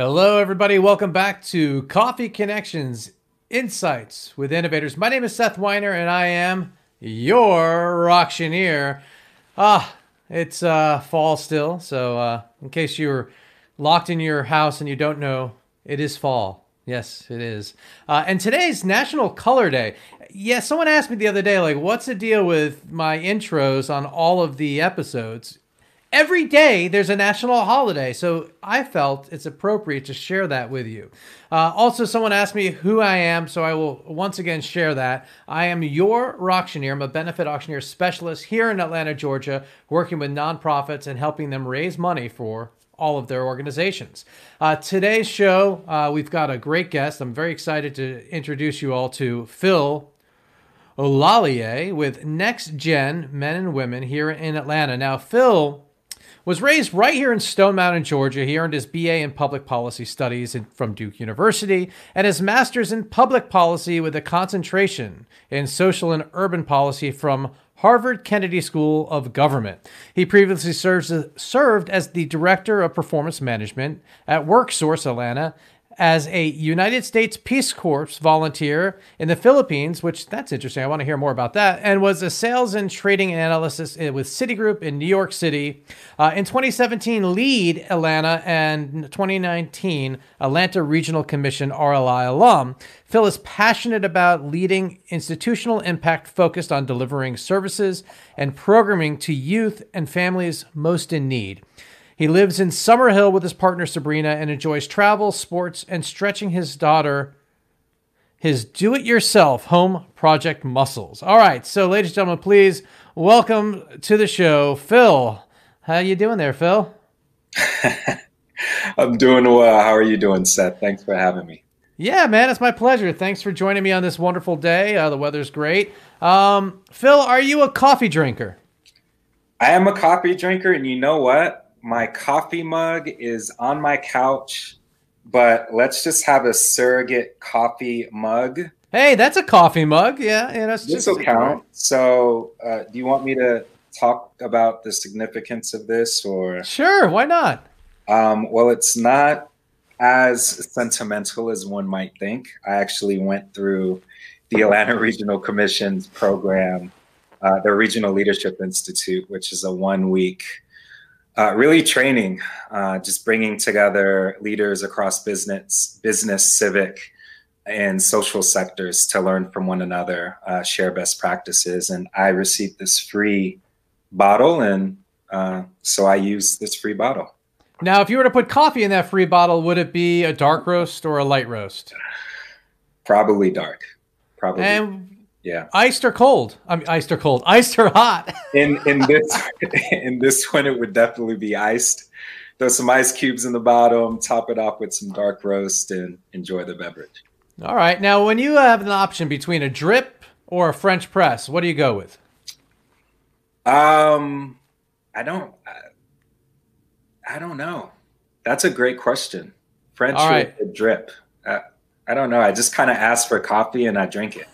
Hello, everybody. Welcome back to Coffee Connections Insights with Innovators. My name is Seth Weiner, and I am your auctioneer. Ah, it's uh, fall still, so uh, in case you're locked in your house and you don't know, it is fall. Yes, it is. Uh, and today's National Color Day. Yes, yeah, someone asked me the other day, like, what's the deal with my intros on all of the episodes? Every day there's a national holiday. So I felt it's appropriate to share that with you. Uh, also, someone asked me who I am, so I will once again share that. I am your auctioneer. I'm a benefit auctioneer specialist here in Atlanta, Georgia, working with nonprofits and helping them raise money for all of their organizations. Uh, today's show, uh, we've got a great guest. I'm very excited to introduce you all to Phil Olaleye with Next Gen Men and Women here in Atlanta. Now, Phil was raised right here in Stone Mountain, Georgia. He earned his BA in Public Policy Studies from Duke University and his master's in Public Policy with a concentration in Social and Urban Policy from Harvard Kennedy School of Government. He previously serves, served as the Director of Performance Management at WorkSource Atlanta as a United States Peace Corps volunteer in the Philippines, which that's interesting. I want to hear more about that. And was a sales and trading analyst with Citigroup in New York City. Uh, in 2017, lead Atlanta and 2019 Atlanta Regional Commission RLI alum. Phil is passionate about leading institutional impact focused on delivering services and programming to youth and families most in need. He lives in Summerhill with his partner Sabrina and enjoys travel, sports, and stretching his daughter his do-it-yourself home project muscles. All right, so ladies and gentlemen, please welcome to the show, Phil. How you doing there, Phil? I'm doing well. How are you doing, Seth? Thanks for having me. Yeah, man, it's my pleasure. Thanks for joining me on this wonderful day. Uh, the weather's great. Um, Phil, are you a coffee drinker? I am a coffee drinker, and you know what? My coffee mug is on my couch, but let's just have a surrogate coffee mug. Hey, that's a coffee mug. Yeah, yeah, that's this will count. So, uh, do you want me to talk about the significance of this, or sure, why not? Um, well, it's not as sentimental as one might think. I actually went through the Atlanta Regional Commission's program, uh, the Regional Leadership Institute, which is a one week uh, really training, uh, just bringing together leaders across business, business, civic, and social sectors to learn from one another, uh, share best practices. And I received this free bottle, and uh, so I use this free bottle. Now, if you were to put coffee in that free bottle, would it be a dark roast or a light roast? Probably dark. Probably. And yeah. Iced or cold? I mean, iced or cold? Iced or hot? in in this in this one, it would definitely be iced. Throw some ice cubes in the bottom, top it off with some dark roast, and enjoy the beverage. All right. Now, when you have an option between a drip or a French press, what do you go with? Um, I don't. I, I don't know. That's a great question. French right. or drip? Uh, I don't know. I just kind of ask for coffee and I drink it.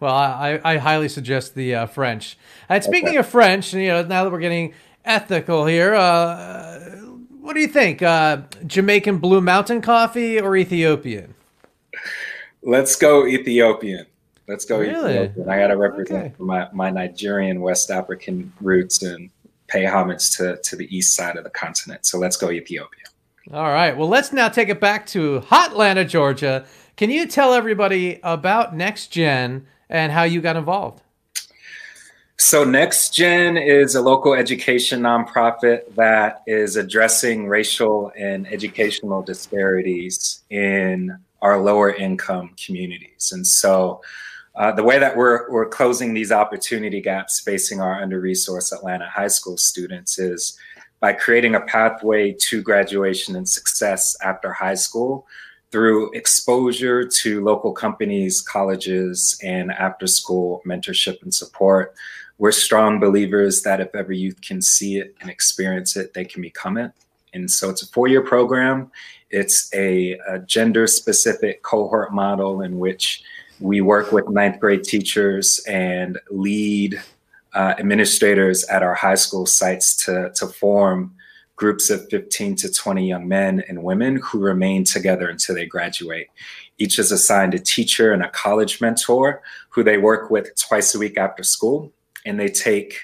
Well, I, I highly suggest the uh, French. And speaking okay. of French, you know, now that we're getting ethical here, uh, what do you think? Uh, Jamaican Blue Mountain coffee or Ethiopian? Let's go Ethiopian. Let's go Really? Ethiopian. I got to represent Okay. my, my Nigerian West African roots and pay homage to, to the east side of the continent. So let's go Ethiopia. All right. Well, let's now take it back to hot Atlanta, Georgia. Can you tell everybody about Next Gen and how you got involved? So, Next Gen is a local education nonprofit that is addressing racial and educational disparities in our lower income communities. And so, uh, the way that we're, we're closing these opportunity gaps facing our under resourced Atlanta high school students is by creating a pathway to graduation and success after high school through exposure to local companies, colleges, and after school mentorship and support. We're strong believers that if every youth can see it and experience it, they can become it. And so it's a four year program. It's a, a gender specific cohort model in which we work with ninth grade teachers and lead uh, administrators at our high school sites to, to form groups of 15 to 20 young men and women who remain together until they graduate. Each is assigned a teacher and a college mentor who they work with twice a week after school. And they take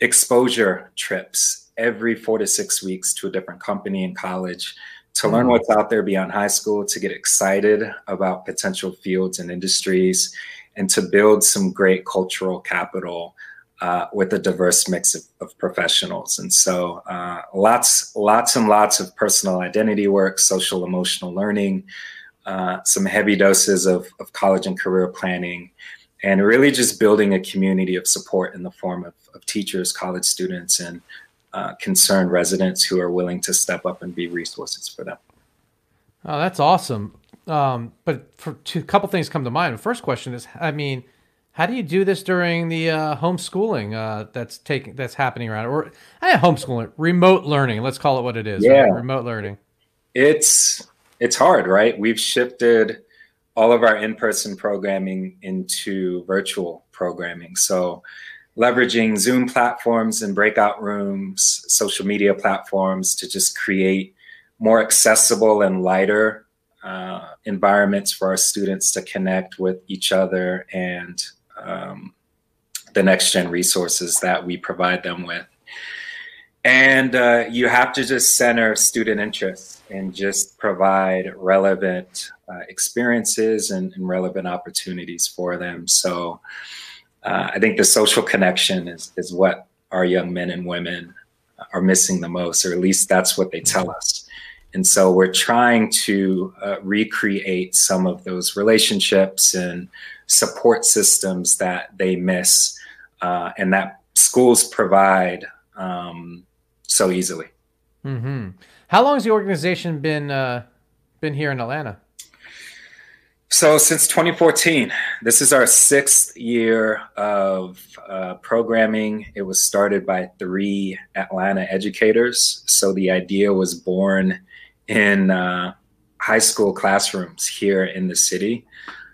exposure trips every four to six weeks to a different company and college to learn mm-hmm. what's out there beyond high school, to get excited about potential fields and industries, and to build some great cultural capital uh, with a diverse mix of, of professionals. And so, uh, lots, lots and lots of personal identity work, social emotional learning, uh, some heavy doses of, of college and career planning, and really just building a community of support in the form of, of teachers, college students, and uh, concerned residents who are willing to step up and be resources for them. Oh, that's awesome. Um, but for two, couple things come to mind. The first question is, I mean, how do you do this during the uh, homeschooling uh, that's taking that's happening around, or I homeschooling, remote learning? Let's call it what it is. Yeah. right? remote learning. It's it's hard, right? We've shifted all of our in-person programming into virtual programming. So leveraging Zoom platforms and breakout rooms, social media platforms to just create more accessible and lighter uh, environments for our students to connect with each other and um, the next gen resources that we provide them with. And uh, you have to just center student interest and just provide relevant uh, experiences and, and, relevant opportunities for them. So uh, I think the social connection is, is what our young men and women are missing the most, or at least that's what they tell us. And so we're trying to uh, recreate some of those relationships and support systems that they miss uh, and that schools provide um, so easily. Mm-hmm. How long has the organization been uh, been here in Atlanta? So since 2014, this is our sixth year of uh, programming. It was started by three Atlanta educators. So the idea was born in uh, high school classrooms here in the city.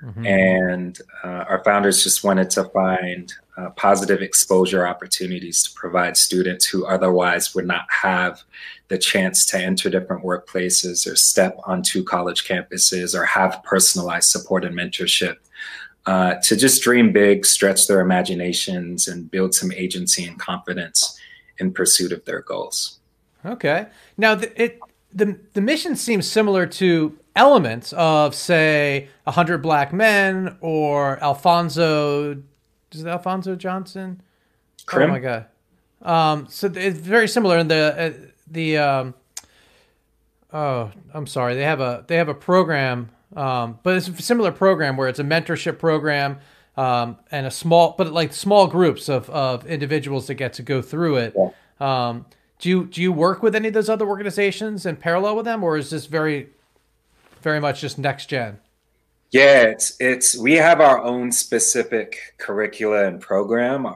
Mm-hmm. And uh, our founders just wanted to find uh, positive exposure opportunities to provide students who otherwise would not have the chance to enter different workplaces or step onto college campuses or have personalized support and mentorship uh, to just dream big, stretch their imaginations, and build some agency and confidence in pursuit of their goals. Okay. Now, the, it the the mission seems similar to elements of, say, a hundred black men or Alfonso. Is it Alfonso Johnson? Krim? Oh my god. Um, so it's very similar in the uh, the. Um, oh, I'm sorry. They have a they have a program, um, but it's a similar program where it's a mentorship program. Um, and a small, but like small groups of, of individuals that get to go through it. Yeah. Um, do you do you work with any of those other organizations in parallel with them, or is this very, very much just next gen? Yeah, it's it's we have our own specific curricula and program.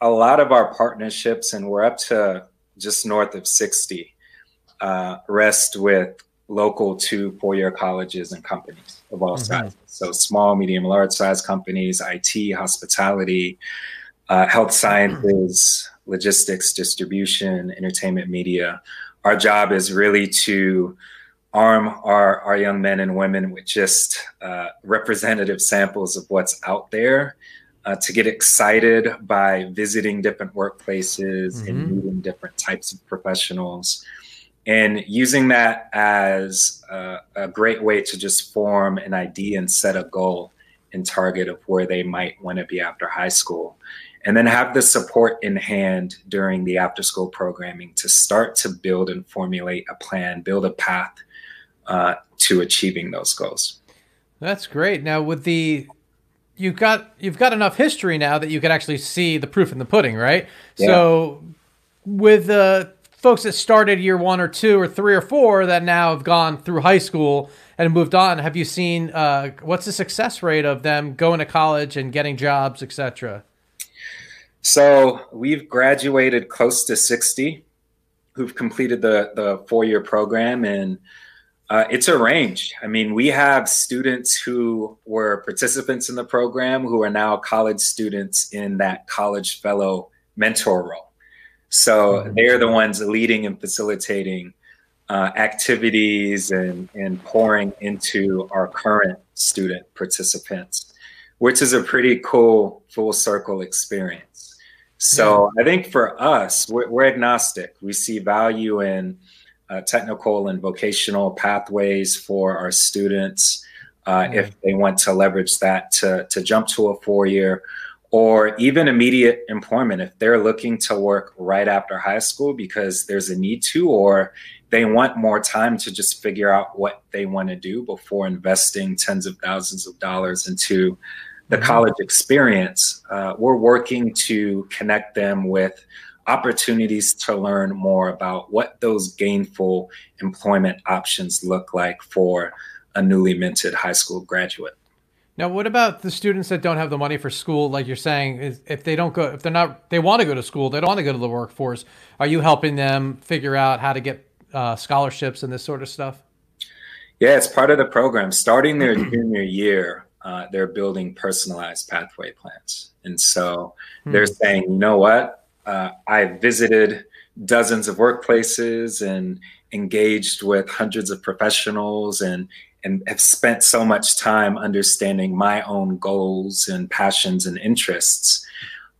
A lot of our partnerships, and we're up to just north of sixty, uh, rest with local two four-year colleges and companies of all mm-hmm. sizes. So small, medium, large size companies, IT, hospitality, uh, health sciences logistics, distribution, entertainment media. Our job is really to arm our, our young men and women with just uh, representative samples of what's out there uh, to get excited by visiting different workplaces mm-hmm. and meeting different types of professionals and using that as a, a great way to just form an idea and set a goal and target of where they might want to be after high school and then have the support in hand during the after school programming to start to build and formulate a plan build a path uh, to achieving those goals that's great now with the you've got you've got enough history now that you can actually see the proof in the pudding, right? Yeah. So with the folks that started year one or two or three or four that now have gone through high school and moved on, have you seen uh, what's the success rate of them going to college and getting jobs, etc.? So we've graduated close to sixty who've completed the the four year program and uh, it's a range. I mean, we have students who were participants in the program who are now college students in that college fellow mentor role. So mm-hmm. they're the ones leading and facilitating uh, activities and, and pouring into our current student participants, which is a pretty cool full circle experience. So yeah. I think for us, we're, we're agnostic. We see value in uh, technical and vocational pathways for our students uh, mm-hmm. if they want to leverage that to, to jump to a four year or even immediate employment if they're looking to work right after high school because there's a need to or they want more time to just figure out what they want to do before investing tens of thousands of dollars into the mm-hmm. college experience uh, we're working to connect them with opportunities to learn more about what those gainful employment options look like for a newly minted high school graduate. Now, what about the students that don't have the money for school? Like you're saying, if they don't go, if they're not, they want to go to school, they don't want to go to the workforce. Are you helping them figure out how to get uh, scholarships and this sort of stuff? Yeah, it's part of the program. Starting their junior year, uh, they're building personalized pathway plans. And so hmm. they're saying, you know what? Uh, I visited dozens of workplaces and engaged with hundreds of professionals and and have spent so much time understanding my own goals and passions and interests.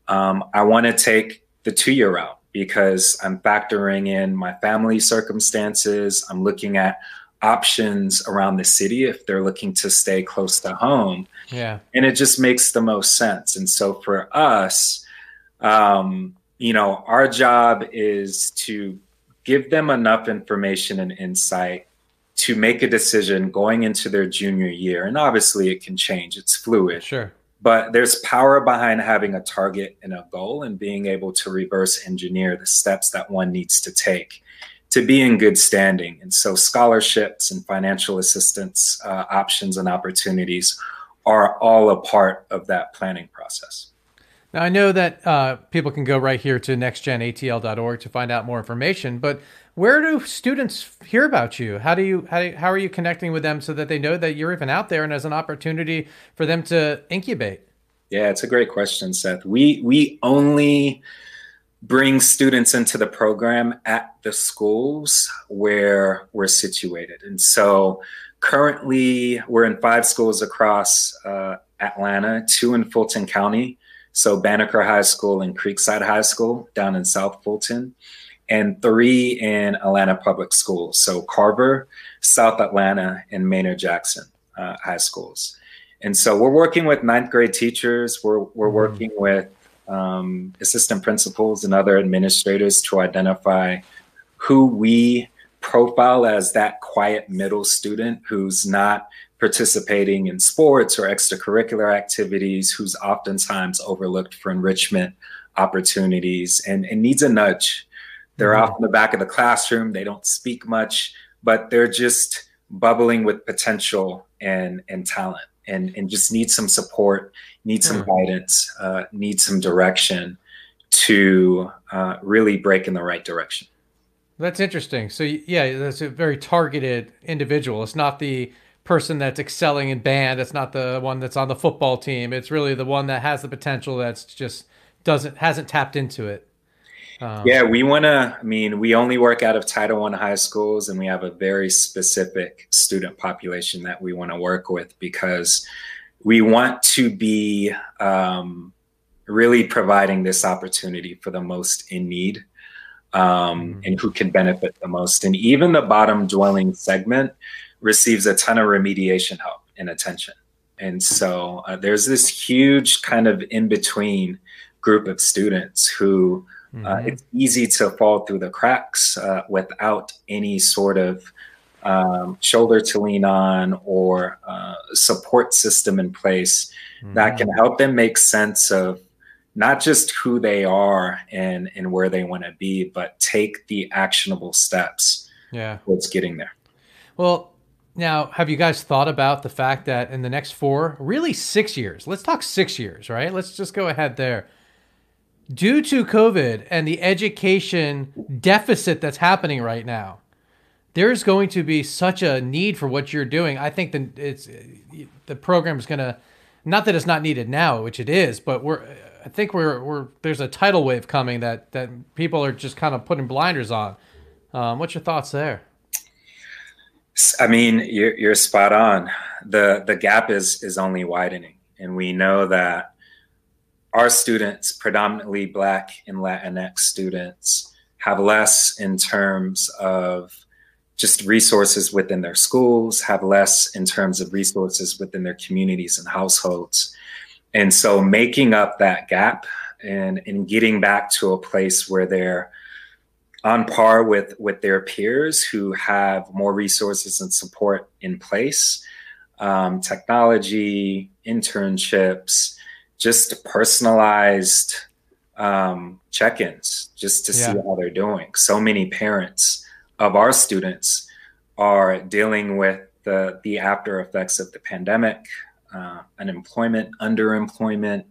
Um, I want to take the two year route because I'm factoring in my family circumstances. I'm looking at options around the city if they're looking to stay close to home. Yeah. And it just makes the most sense. And so for us, um, you know, our job is to give them enough information and insight to make a decision going into their junior year. And obviously, it can change, it's fluid. Sure. But there's power behind having a target and a goal and being able to reverse engineer the steps that one needs to take to be in good standing. And so, scholarships and financial assistance uh, options and opportunities are all a part of that planning process. Now, I know that uh, people can go right here to nextgenatl.org to find out more information, but where do students hear about you? How do you how, do, how are you connecting with them so that they know that you're even out there and as an opportunity for them to incubate? Yeah, it's a great question, Seth. We we only bring students into the program at the schools where we're situated, and so currently we're in five schools across uh, Atlanta, two in Fulton County so Banneker High School and Creekside High School down in South Fulton, and three in Atlanta Public Schools. So Carver, South Atlanta, and Maynard Jackson uh, High Schools. And so we're working with ninth grade teachers. We're, we're mm-hmm. working with um, assistant principals and other administrators to identify who we profile as that quiet middle student who's not participating in sports or extracurricular activities, who's oftentimes overlooked for enrichment opportunities and, and needs a nudge. They're mm-hmm. off in the back of the classroom, they don't speak much, but they're just bubbling with potential and, and talent and, and just need some support, need some mm-hmm. guidance, uh, need some direction to uh, really break in the right direction. That's interesting. So yeah, that's a very targeted individual. It's not the person that's excelling in band. It's not the one that's on the football team. It's really the one that has the potential that's just doesn't hasn't tapped into it. Um, yeah, we want to. I mean, we only work out of Title One high schools, and we have a very specific student population that we want to work with because we want to be um, really providing this opportunity for the most in need um, mm-hmm. and who can benefit the most. And even the bottom dwelling segment receives a ton of remediation help and attention. And so uh, there's this huge kind of in between group of students who uh, mm-hmm. it's easy to fall through the cracks uh, without any sort of um, shoulder to lean on or uh, support system in place mm-hmm. that can help them make sense of not just who they are and and where they want to be, but take the actionable steps yeah. towards getting there. Well, now have you guys thought about the fact that in the next four, really six years, let's talk six years, right? Let's just go ahead there. Due to COVID and the education deficit that's happening right now, there's going to be such a need for what you're doing. I think that it's the program is going to, not that it's not needed now, which it is, but we're I think we're we're there's a tidal wave coming that that people are just kind of putting blinders on. Um, what's your thoughts there? I mean, you're, you're spot on. the The gap is is only widening, and we know that our students, predominantly Black and Latinx students, have less in terms of just resources within their schools, have less in terms of resources within their communities and households. And so making up that gap and, and getting back to a place where they're on par with, with their peers who have more resources and support in place, um, technology, internships, just personalized um, check-ins just to yeah. see how they're doing. So many parents of our students are dealing with the the after effects of the pandemic, uh, unemployment, underemployment,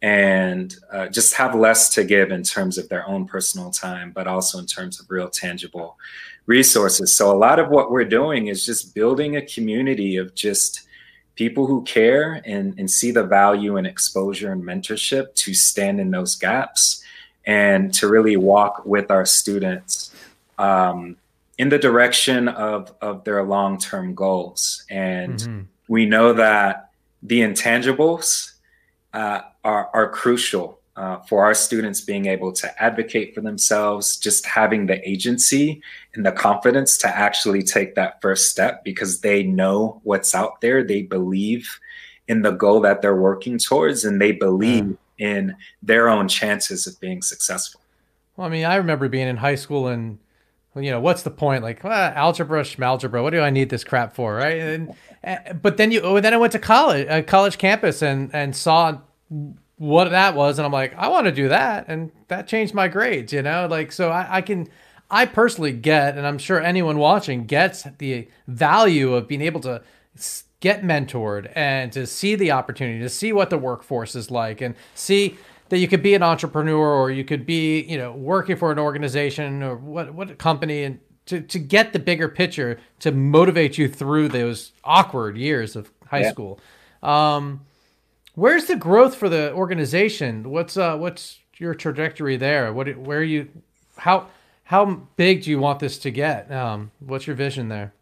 and uh, just have less to give in terms of their own personal time, but also in terms of real tangible resources. So, a lot of what we're doing is just building a community of just people who care and, and see the value and exposure and mentorship to stand in those gaps and to really walk with our students um, in the direction of, of their long term goals. And mm-hmm. we know that the intangibles uh, are, are crucial uh, for our students being able to advocate for themselves, just having the agency and the confidence to actually take that first step because they know what's out there. They believe in the goal that they're working towards and they believe mm. in their own chances of being successful. Well, I mean, I remember being in high school and you know, what's the point? Like well, algebra, schmalgebra. What do I need this crap for, right? And, and but then you, oh, then I went to college, a college campus, and and saw what that was, and I'm like, I want to do that, and that changed my grades. You know, like so I, I can, I personally get, and I'm sure anyone watching gets the value of being able to get mentored and to see the opportunity, to see what the workforce is like, and see that you could be an entrepreneur or you could be, you know, working for an organization or what what company and to, to get the bigger picture to motivate you through those awkward years of high yeah. school. Um, where's the growth for the organization? What's uh what's your trajectory there? What where are you how how big do you want this to get? Um, what's your vision there?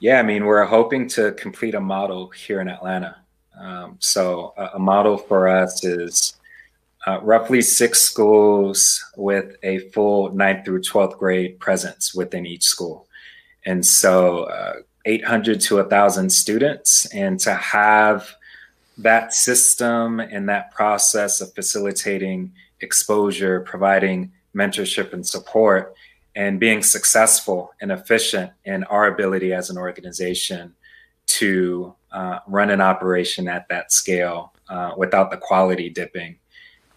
Yeah, I mean, we're hoping to complete a model here in Atlanta. Um, so a, a model for us is uh, roughly six schools with a full ninth through 12th grade presence within each school. And so uh, 800 to 1,000 students. And to have that system and that process of facilitating exposure, providing mentorship and support, and being successful and efficient in our ability as an organization to uh, run an operation at that scale uh, without the quality dipping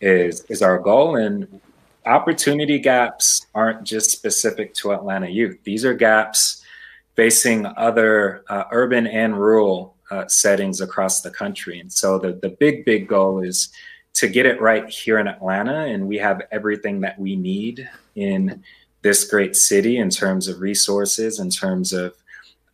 is is our goal and opportunity gaps aren't just specific to Atlanta youth. These are gaps facing other uh, urban and rural uh, settings across the country. And so the, the big, big goal is to get it right here in Atlanta. And we have everything that we need in this great city in terms of resources, in terms of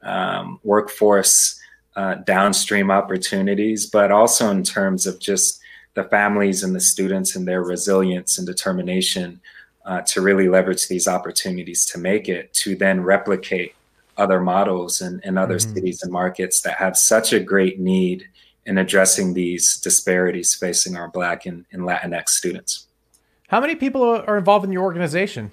um, workforce uh, downstream opportunities, but also in terms of just the families and the students and their resilience and determination uh, to really leverage these opportunities to make it, to then replicate other models in, in other mm-hmm. cities and markets that have such a great need in addressing these disparities facing our Black and, and Latinx students. How many people are involved in your organization?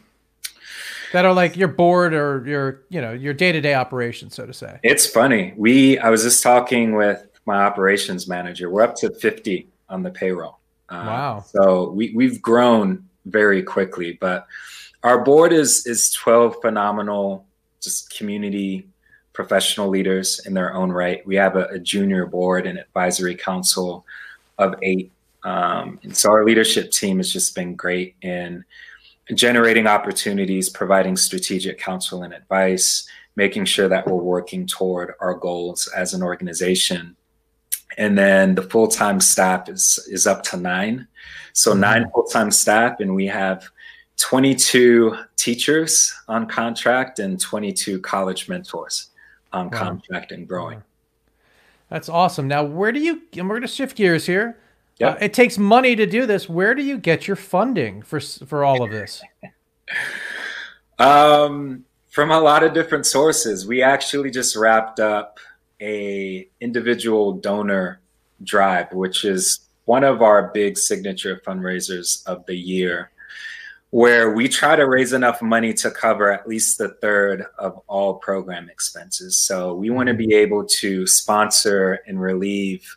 that are like your board or your you know your day-to-day operations so to say it's funny we i was just talking with my operations manager we're up to 50 on the payroll. Uh, wow. so we, we've grown very quickly but our board is is 12 phenomenal just community professional leaders in their own right. We have a, a junior board and advisory council of eight um, and so our leadership team has just been great in generating opportunities, providing strategic counsel and advice, making sure that we're working toward our goals as an organization. And then the full time staff is, is up to nine. So, mm-hmm. nine full time staff, and we have 22 teachers on contract and 22 college mentors on wow. contract and growing. That's awesome. Now, where do you, and we're going to shift gears here. Yeah, Uh, it takes money to do this. Where do you get your funding for for all of this? um, from a lot of different sources. We actually just wrapped up a individual donor drive, which is one of our big signature fundraisers of the year, where we try to raise enough money to cover at least the third of all program expenses. So we want to be able to sponsor and relieve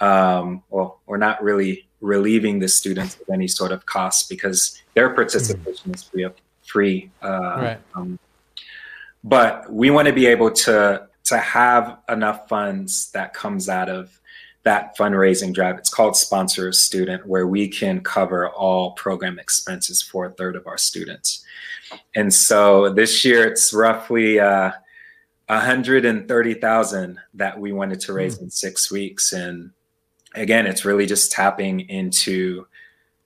um, well, we're not really relieving the students of any sort of cost because their participation is free. free uh, right. um, but we want to be able to to have enough funds that comes out of that fundraising drive. It's called Sponsor a Student, where we can cover all program expenses for a third of our students. And so this year it's roughly uh, 130,000 that we wanted to raise mm. in six weeks. And again, it's really just tapping into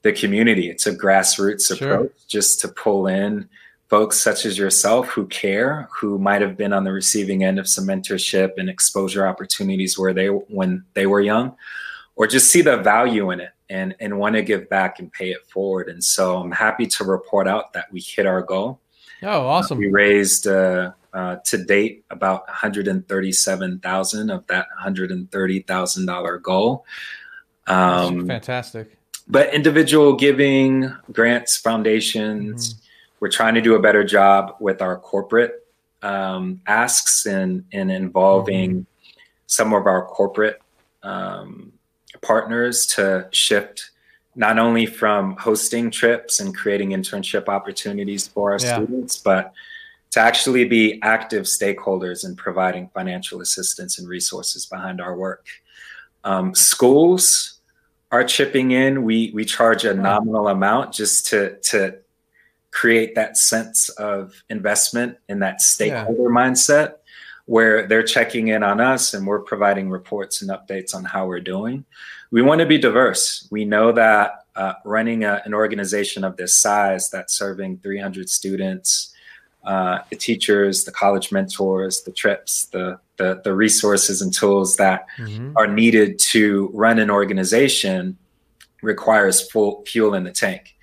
the community. It's a grassroots sure. approach just to pull in folks such as yourself who care, who might have been on the receiving end of some mentorship and exposure opportunities where they when they were young, or just see the value in it and and want to give back and pay it forward. And so I'm happy to report out that we hit our goal. Oh, awesome! Uh, we raised uh, uh, to date about 137,000 of that 130,000 dollar goal. Um, fantastic. But individual giving, grants, foundations, mm-hmm. We're trying to do a better job with our corporate um, asks and in, in involving mm-hmm. some of our corporate um, partners to shift not only from hosting trips and creating internship opportunities for our yeah. students, but to actually be active stakeholders in providing financial assistance and resources behind our work. Um, schools are chipping in. We we charge a nominal amount just to to create that sense of investment in that stakeholder yeah. mindset where they're checking in on us and we're providing reports and updates on how we're doing. We want to be diverse. We know that uh, running a, an organization of this size that's serving 300 students uh, the teachers, the college mentors, the trips, the, the, the resources and tools that mm-hmm. are needed to run an organization requires full fuel in the tank.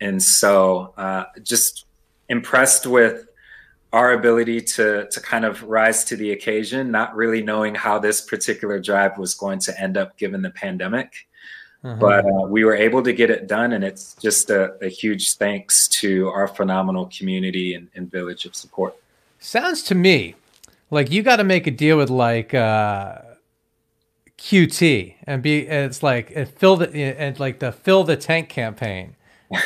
And so, uh, just impressed with our ability to to kind of rise to the occasion, not really knowing how this particular drive was going to end up given the pandemic. Uh-huh. But uh, we were able to get it done, and it's just a, a huge thanks to our phenomenal community and, and, village of support. Sounds to me like you got to make a deal with like uh, QT and be it's like it fill the and like the fill the tank campaign,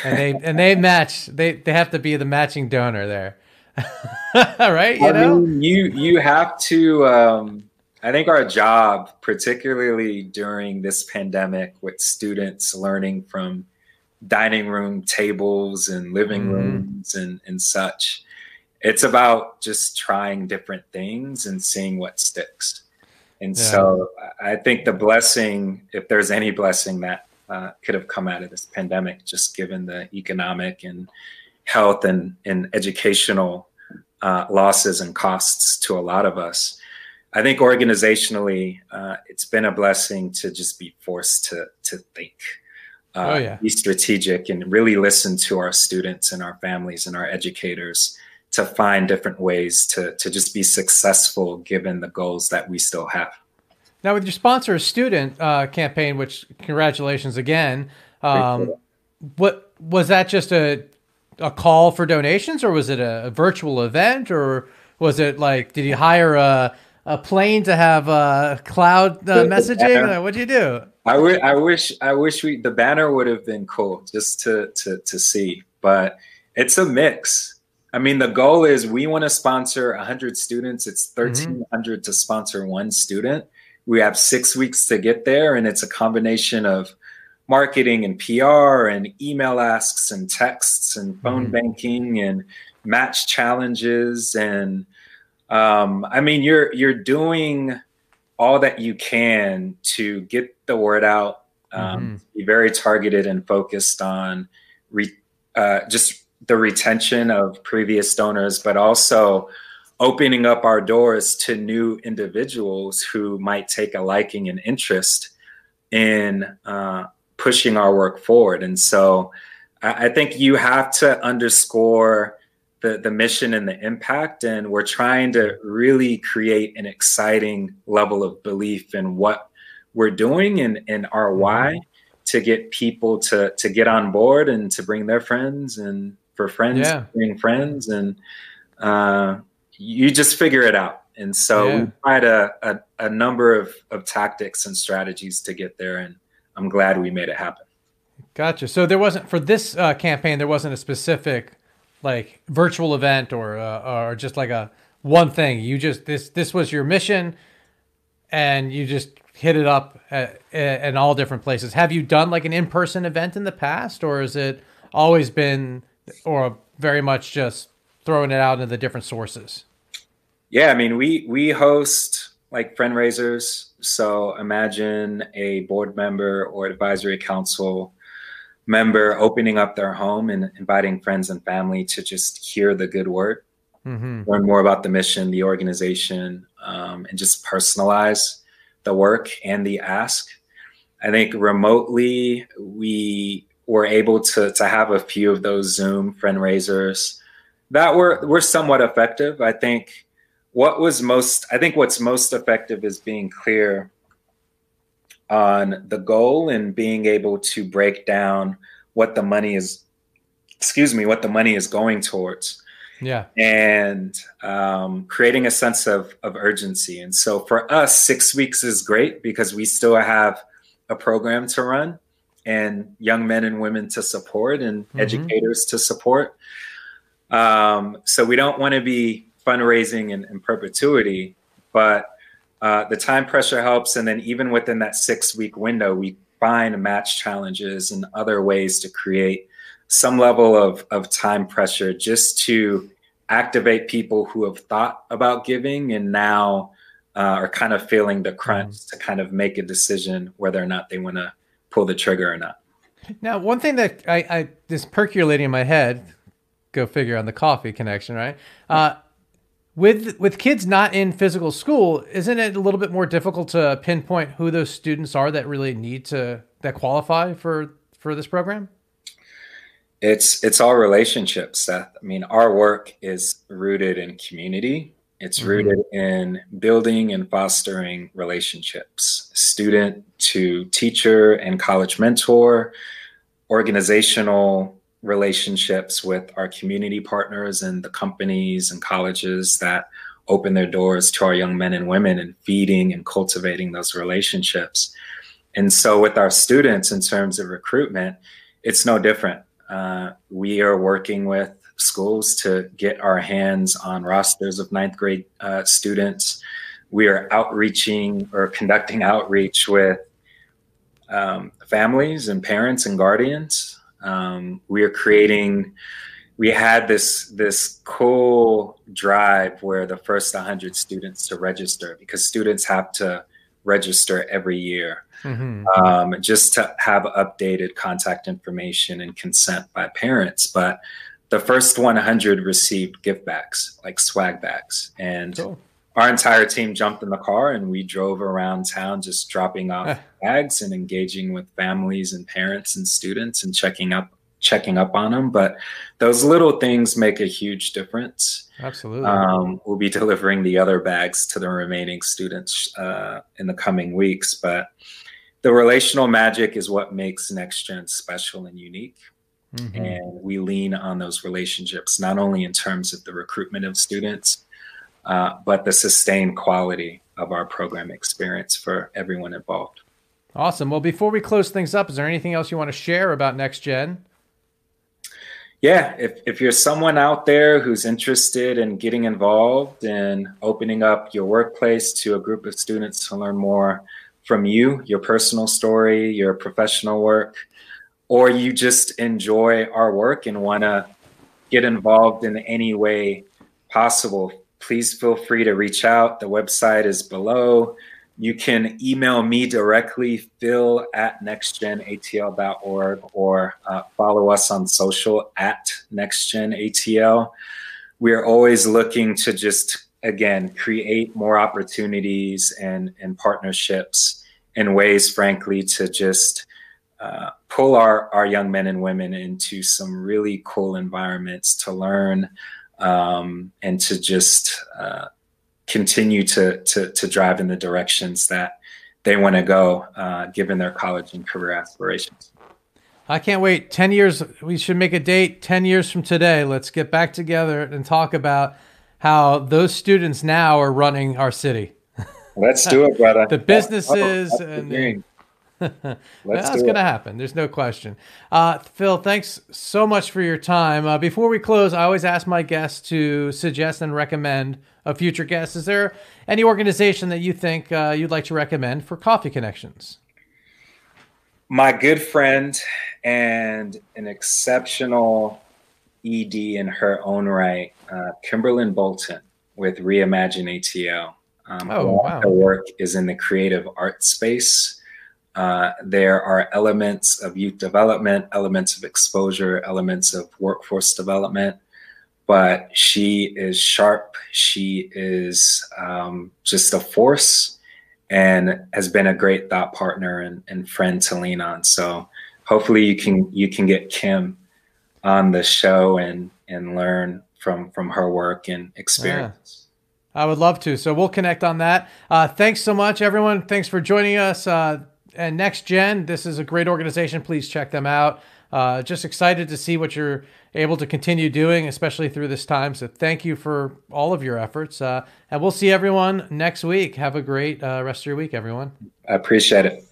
and they and they match they they have to be the matching donor there, right? You I know, mean, you you have to. Um, I think our job, particularly during this pandemic, with students learning from dining room tables and living mm. rooms and, and such, it's about just trying different things and seeing what sticks. And yeah. so I think the blessing, if there's any blessing that uh, could have come out of this pandemic, just given the economic and health and, and educational uh, losses and costs to a lot of us, I think organizationally, uh, it's been a blessing to just be forced to to think. uh, oh, yeah. be strategic and really listen to our students and our families and our educators to find different ways to, to just be successful given the goals that we still have. Now, with your sponsor student uh, campaign, which congratulations again, um, what was that just a a call for donations, or was it a, a virtual event, or was it like did you hire a a plane to have uh, cloud uh, messaging? What'd you do? I, w- I wish I wish we the banner would have been cool just to to to see, but it's a mix. I mean, the goal is we want to sponsor 100 students. It's 1,300 mm-hmm. to sponsor one student. We have six weeks to get there, and it's a combination of marketing and PR and email asks and texts and phone mm-hmm. banking and match challenges and um, I mean you're you're doing all that you can to get the word out, um, mm-hmm. be very targeted and focused on re- uh, just the retention of previous donors, but also opening up our doors to new individuals who might take a liking and interest in uh, pushing our work forward. And so I, I think you have to underscore the, the mission and the impact. And we're trying to really create an exciting level of belief in what we're doing and, and our mm-hmm. why to get people to, to get on board and to bring their friends and for friends yeah. bring friends and uh, you just figure it out. And so yeah. we tried a, a, a number of, of tactics and strategies to get there. And I'm glad we made it happen. Gotcha. So there wasn't for this uh, campaign. There wasn't a specific like virtual event or uh, or just like a one thing. You just this this was your mission, and you just hit it up at, at, in all different places. Have you done like an in person event in the past, or has it always been, or very much just throwing it out into the different sources? Yeah, I mean we we host like fundraisers. So imagine a board member or advisory council member opening up their home and inviting friends and family to just hear the good word, mm-hmm. learn more about the mission, the organization, um, and just personalize the work and the ask. I think remotely we were able to to have a few of those Zoom fundraisers that were were somewhat effective. I think what was most I think what's most effective is being clear on the goal and being able to break down what the money is excuse me what the money is going towards yeah and um, creating a sense of, of urgency and so for us six weeks is great because we still have a program to run and young men and women to support and mm-hmm. educators to support um, so we don't want to be fundraising in, in perpetuity but uh, the time pressure helps. And then even within that six week window, we find match challenges and other ways to create some level of, of time pressure just to activate people who have thought about giving and now uh, are kind of feeling the crunch mm. to kind of make a decision whether or not they want to pull the trigger or not. Now, one thing that I, I is percolating in my head, go figure on the coffee connection, right? Uh, with with kids not in physical school, isn't it a little bit more difficult to pinpoint who those students are that really need to that qualify for for this program? It's it's all relationships, Seth. I mean, our work is rooted in community. It's mm-hmm. rooted in building and fostering relationships, student to teacher and college mentor, organizational relationships with our community partners and the companies and colleges that open their doors to our young men and women and feeding and cultivating those relationships. And so, with our students in terms of recruitment, it's no different. Uh, we are working with schools to get our hands on rosters of ninth grade uh, students. We are outreaching or conducting outreach with um, families and parents and guardians um, we are creating. We had this this cool drive where the first 100 students to register because students have to register every year mm-hmm. um, just to have updated contact information and consent by parents. But the first 100 received gift bags, like swag bags, and cool. Our entire team jumped in the car and we drove around town just dropping off bags and engaging with families and parents and students and checking up checking up on them but those little things make a huge difference. Absolutely. Um, we'll be delivering the other bags to the remaining students uh, in the coming weeks. But the relational magic is what makes next gen special and unique. Mm-hmm. and we lean on those relationships not only in terms of the recruitment of students uh, but the sustained quality of our program experience for everyone involved. Awesome. Well, before we close things up, is there anything else you want to share about Next Gen? Yeah, if, if you're someone out there who's interested in getting involved and opening up your workplace to a group of students to learn more from you, your personal story, your professional work, or you just enjoy our work and want to get involved in any way possible, please feel free to reach out. The website is below. You can email me directly, phil at nextgenatl.org, or uh, follow us on social at nextgenatl. We're always looking to just, again, create more opportunities and, and partnerships in ways, frankly, to just uh, pull our, our young men and women into some really cool environments to learn um, and to just uh, continue to, to, to drive in the directions that they want to go, uh, given their college and career aspirations. I can't wait. 10 years, we should make a date 10 years from today. Let's get back together and talk about how those students now are running our city. Let's do it, brother. the businesses oh, and the, That's going to happen. There's no question. Uh, Phil, thanks so much for your time. Uh, before we close, I always ask my guests to suggest and recommend a future guest. Is there any organization that you think uh, you'd like to recommend for Coffee Connections? My good friend and an exceptional ED in her own right, uh, Kimberlyn Bolton with Reimagine ATL. Um, oh, wow. Her work is in the creative art space. Uh, there are elements of youth development, elements of exposure, elements of workforce development, but she is sharp. She is um, just a force and has been a great thought partner and, and friend to lean on. So hopefully you can you can get Kim on the show and and learn from from her work and experience. Yeah. I would love to. So we'll connect on that. Uh, thanks so much, everyone. Thanks for joining us. Uh, and Next Gen, this is a great organization. Please check them out. Uh, just excited to see what you're able to continue doing, especially through this time. So thank you for all of your efforts. Uh, and we'll see everyone next week. Have a great uh, rest of your week, everyone. I appreciate it.